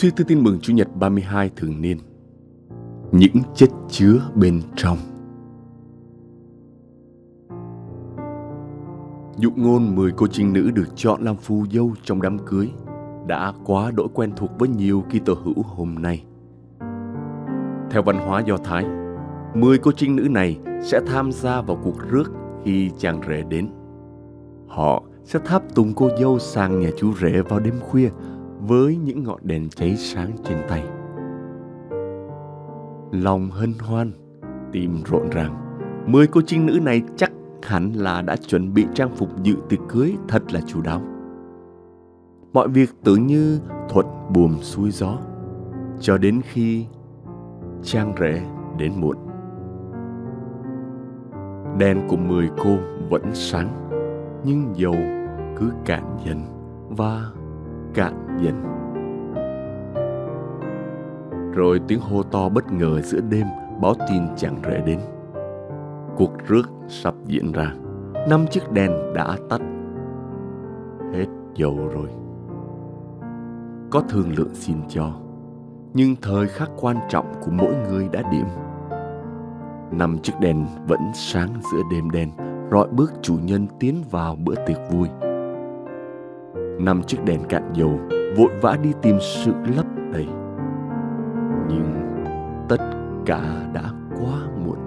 Suy tư tin mừng Chủ nhật 32 thường niên Những chất chứa bên trong Dụ ngôn 10 cô trinh nữ được chọn làm phù dâu trong đám cưới đã quá đỗi quen thuộc với nhiều kỳ tờ hữu hôm nay. Theo văn hóa Do Thái, 10 cô trinh nữ này sẽ tham gia vào cuộc rước khi chàng rể đến. Họ sẽ tháp tùng cô dâu sang nhà chú rể vào đêm khuya với những ngọn đèn cháy sáng trên tay. Lòng hân hoan, tim rộn ràng, mười cô trinh nữ này chắc hẳn là đã chuẩn bị trang phục dự tiệc cưới thật là chú đáo. Mọi việc tưởng như thuận buồm xuôi gió, cho đến khi trang rể đến muộn. Đèn của mười cô vẫn sáng, nhưng dầu cứ cạn dần và cạn dần. Rồi tiếng hô to bất ngờ giữa đêm báo tin chàng rể đến. Cuộc rước sắp diễn ra. Năm chiếc đèn đã tắt. Hết dầu rồi. Có thương lượng xin cho. Nhưng thời khắc quan trọng của mỗi người đã điểm. Năm chiếc đèn vẫn sáng giữa đêm đen, rọi bước chủ nhân tiến vào bữa tiệc vui năm chiếc đèn cạn dầu, vội vã đi tìm sự lấp đầy. Nhưng tất cả đã quá muộn.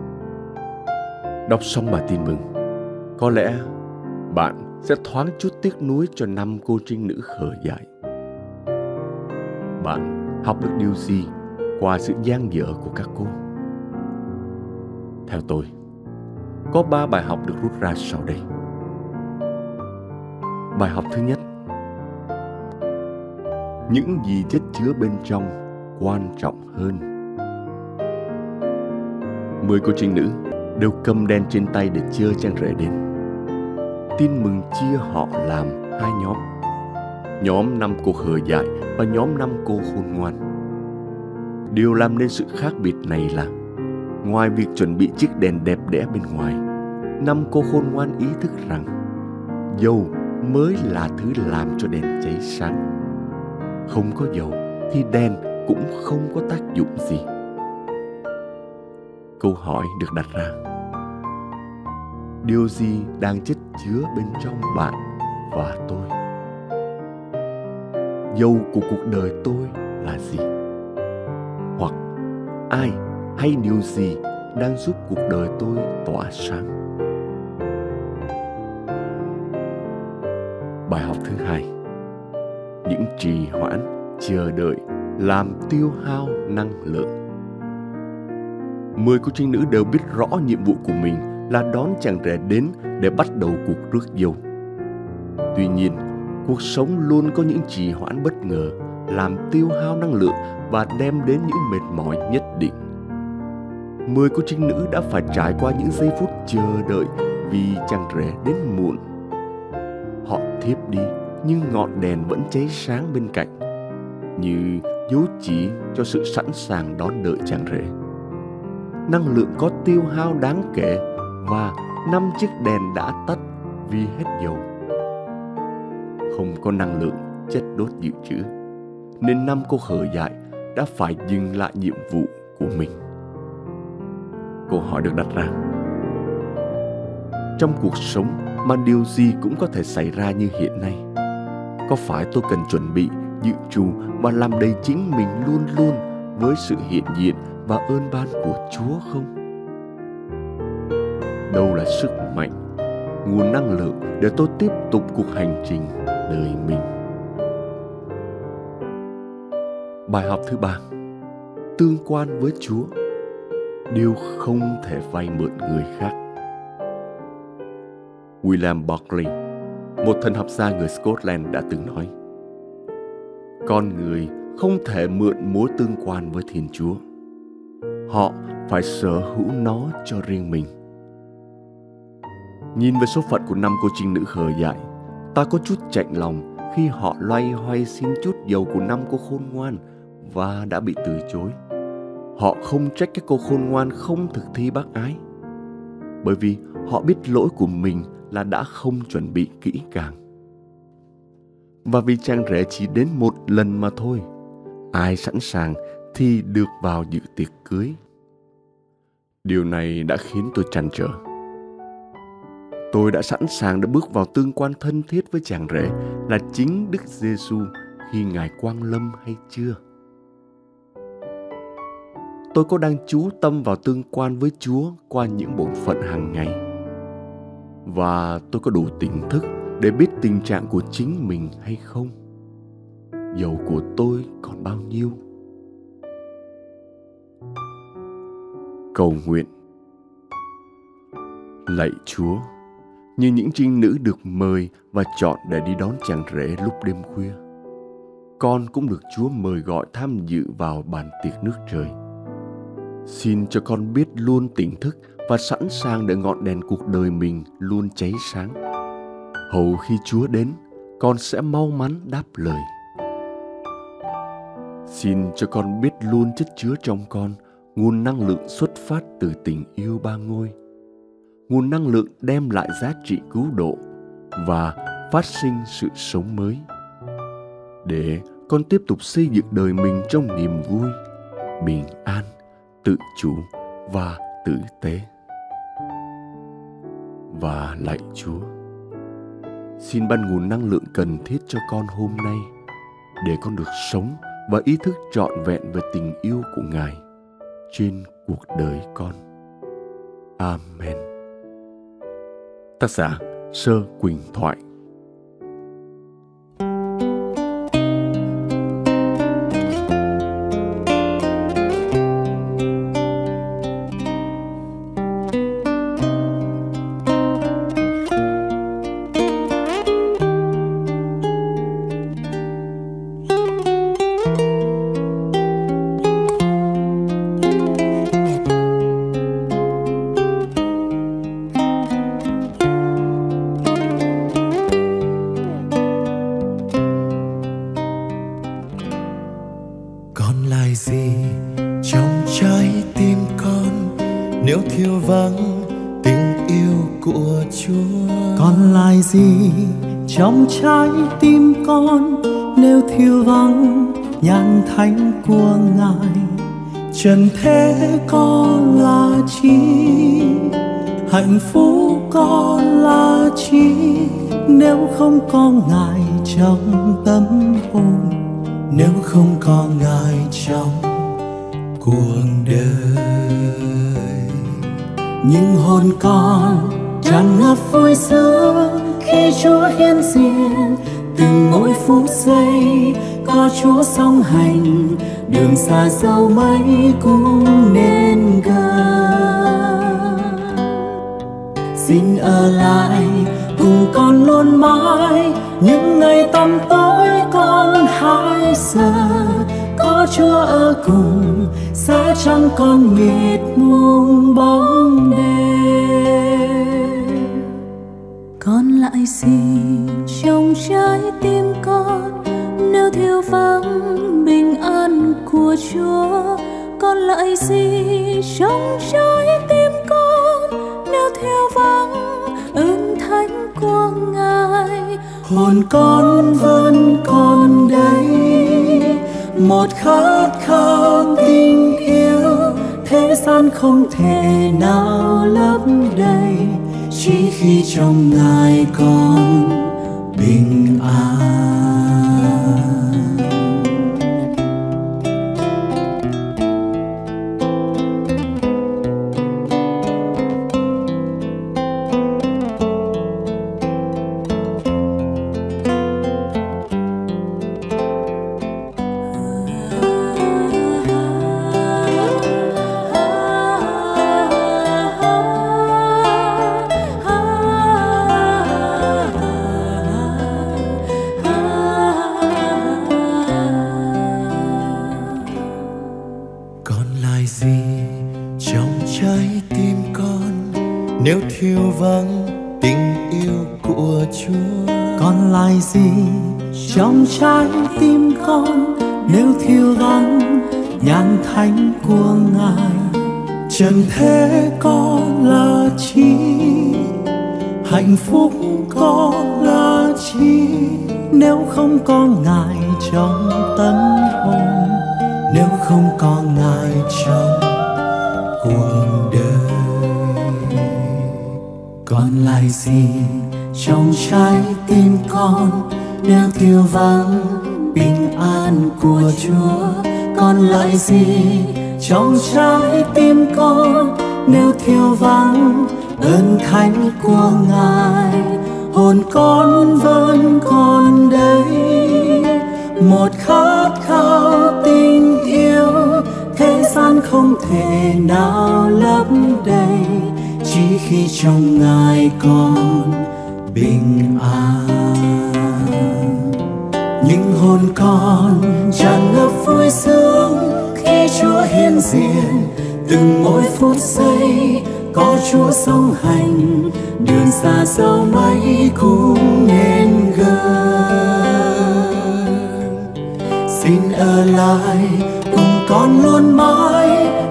Đọc xong bài tin mừng, có lẽ bạn sẽ thoáng chút tiếc nuối cho năm cô trinh nữ khờ dại. Bạn học được điều gì qua sự gian dở của các cô? Theo tôi, có ba bài học được rút ra sau đây. Bài học thứ nhất những gì chất chứa bên trong quan trọng hơn. Mười cô trinh nữ đều cầm đèn trên tay để chờ trang rể đến. Tin mừng chia họ làm hai nhóm. Nhóm năm cô hờ dại và nhóm năm cô khôn ngoan. Điều làm nên sự khác biệt này là, ngoài việc chuẩn bị chiếc đèn đẹp đẽ bên ngoài, năm cô khôn ngoan ý thức rằng dầu mới là thứ làm cho đèn cháy sáng không có dầu thì đèn cũng không có tác dụng gì. Câu hỏi được đặt ra. Điều gì đang chất chứa bên trong bạn và tôi? Dầu của cuộc đời tôi là gì? Hoặc ai hay điều gì đang giúp cuộc đời tôi tỏa sáng? Bài học thứ hai những trì hoãn, chờ đợi, làm tiêu hao năng lượng. Mười cô trinh nữ đều biết rõ nhiệm vụ của mình là đón chàng rể đến để bắt đầu cuộc rước dâu. Tuy nhiên, cuộc sống luôn có những trì hoãn bất ngờ, làm tiêu hao năng lượng và đem đến những mệt mỏi nhất định. Mười cô trinh nữ đã phải trải qua những giây phút chờ đợi vì chàng rể đến muộn. Họ thiếp đi nhưng ngọn đèn vẫn cháy sáng bên cạnh, như dấu chỉ cho sự sẵn sàng đón đợi chàng rể. Năng lượng có tiêu hao đáng kể và năm chiếc đèn đã tắt vì hết dầu. Không có năng lượng chất đốt dự trữ, nên năm cô khờ dại đã phải dừng lại nhiệm vụ của mình. Câu hỏi được đặt ra. Trong cuộc sống mà điều gì cũng có thể xảy ra như hiện nay có phải tôi cần chuẩn bị dự trù và làm đầy chính mình luôn luôn với sự hiện diện và ơn ban của Chúa không? Đâu là sức mạnh nguồn năng lượng để tôi tiếp tục cuộc hành trình đời mình. Bài học thứ ba Tương quan với Chúa Điều không thể vay mượn người khác William Buckley, một thần học gia người Scotland đã từng nói Con người không thể mượn mối tương quan với Thiên Chúa. Họ phải sở hữu nó cho riêng mình. Nhìn về số phận của năm cô trinh nữ khờ dại, ta có chút chạnh lòng khi họ loay hoay xin chút dầu của năm cô khôn ngoan và đã bị từ chối. Họ không trách các cô khôn ngoan không thực thi bác ái, bởi vì họ biết lỗi của mình là đã không chuẩn bị kỹ càng. Và vì chàng rể chỉ đến một lần mà thôi, ai sẵn sàng thì được vào dự tiệc cưới. Điều này đã khiến tôi trăn trở. Tôi đã sẵn sàng để bước vào tương quan thân thiết với chàng rể là chính Đức Giêsu khi Ngài quang lâm hay chưa? Tôi có đang chú tâm vào tương quan với Chúa qua những bổn phận hàng ngày? Và tôi có đủ tỉnh thức để biết tình trạng của chính mình hay không? Dầu của tôi còn bao nhiêu? Cầu nguyện Lạy Chúa, như những trinh nữ được mời và chọn để đi đón chàng rể lúc đêm khuya. Con cũng được Chúa mời gọi tham dự vào bàn tiệc nước trời. Xin cho con biết luôn tỉnh thức và sẵn sàng để ngọn đèn cuộc đời mình luôn cháy sáng. Hầu khi Chúa đến, con sẽ mau mắn đáp lời. Xin cho con biết luôn chất chứa trong con nguồn năng lượng xuất phát từ tình yêu ba ngôi nguồn năng lượng đem lại giá trị cứu độ và phát sinh sự sống mới để con tiếp tục xây dựng đời mình trong niềm vui bình an tự chủ và tử tế và lạy chúa. Xin ban nguồn năng lượng cần thiết cho con hôm nay để con được sống và ý thức trọn vẹn về tình yêu của ngài trên cuộc đời con. Amen. Tác giả sơ quỳnh thoại. Trong trái tim con. Nếu thiếu vắng tình yêu của Chúa, còn lại gì trong trái tim con? Nếu thiếu vắng nhàn thánh của Ngài, trần thế con là chi? Hạnh phúc con là chi? Nếu không có ngài trong tâm hồn, nếu không có ngài trong cuộc đời. Những hồn con tràn ngập vui sướng khi Chúa hiện diện. Từng mỗi phút giây có Chúa song hành. Đường xa dẫu mấy cũng nên gần. Xin ở lại cùng con luôn mãi. Những ngày tăm tối con hãy sợ có Chúa ở cùng, sẽ chẳng còn mịt mùng bóng đêm. Còn lại gì trong trái tim con, nếu thiếu vắng bình an của Chúa. Còn lại gì trong trái tim con, nếu thiếu vắng ơn thánh của Ngài. Hồn con vẫn còn một khát khao tình yêu, thế gian không thể nào lấp đầy. Chỉ khi trong ngài con bình an. Vắng tình yêu của chúa. Còn lại gì? Trong trái tim con, nếu thiếu vắng nhàn thánh của ngài. Trần thế có là chi? Hạnh phúc có là chi? Nếu không có ngài trong tâm hồn, nếu không có ngài trong cuộc đời còn lại gì? Trong trái tim con nếu thiếu vắng, bình an của chúa. Còn lại gì? Trong trái tim con nếu thiếu vắng ơn thánh của ngài. Hồn con vẫn còn đây một khát khao tình yêu, thế gian không thể nào lấp đầy chỉ khi trong ngài con bình an. Những hồn con tràn ngập vui sướng khi Chúa hiện diện. Từng mỗi phút giây có Chúa song hành, đường xa sao mấy cũng nên gần. Xin ở lại cùng con luôn mãi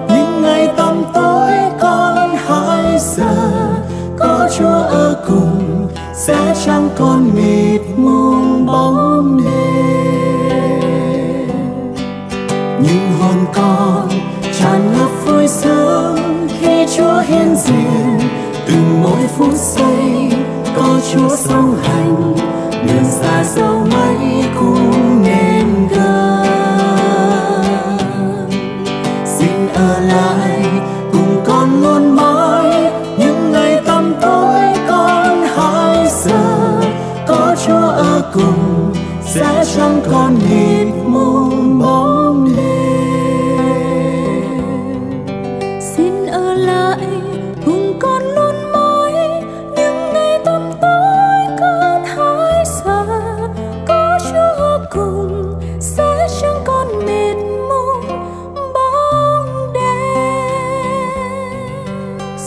Chúa ở cùng, sẽ chẳng còn mịt mông bóng đêm. Nhưng hồn con tràn ngập vui sướng khi Chúa hiện diện từng mỗi phút giây có Chúa sống hành, đường xa dẫu mây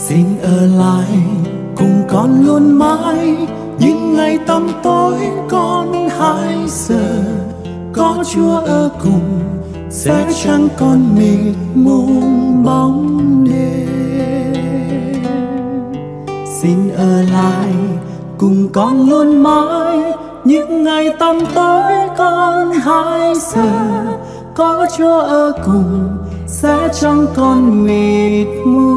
xin ở lại cùng con luôn mãi. Những ngày tăm tối con hãy giờ, có Chúa ở cùng. Sẽ chẳng còn mịt mùng bóng đêm. Xin ở lại cùng con luôn mãi. Những ngày tăm tối con hãy giờ, có Chúa ở cùng. Sẽ chẳng còn mịt mù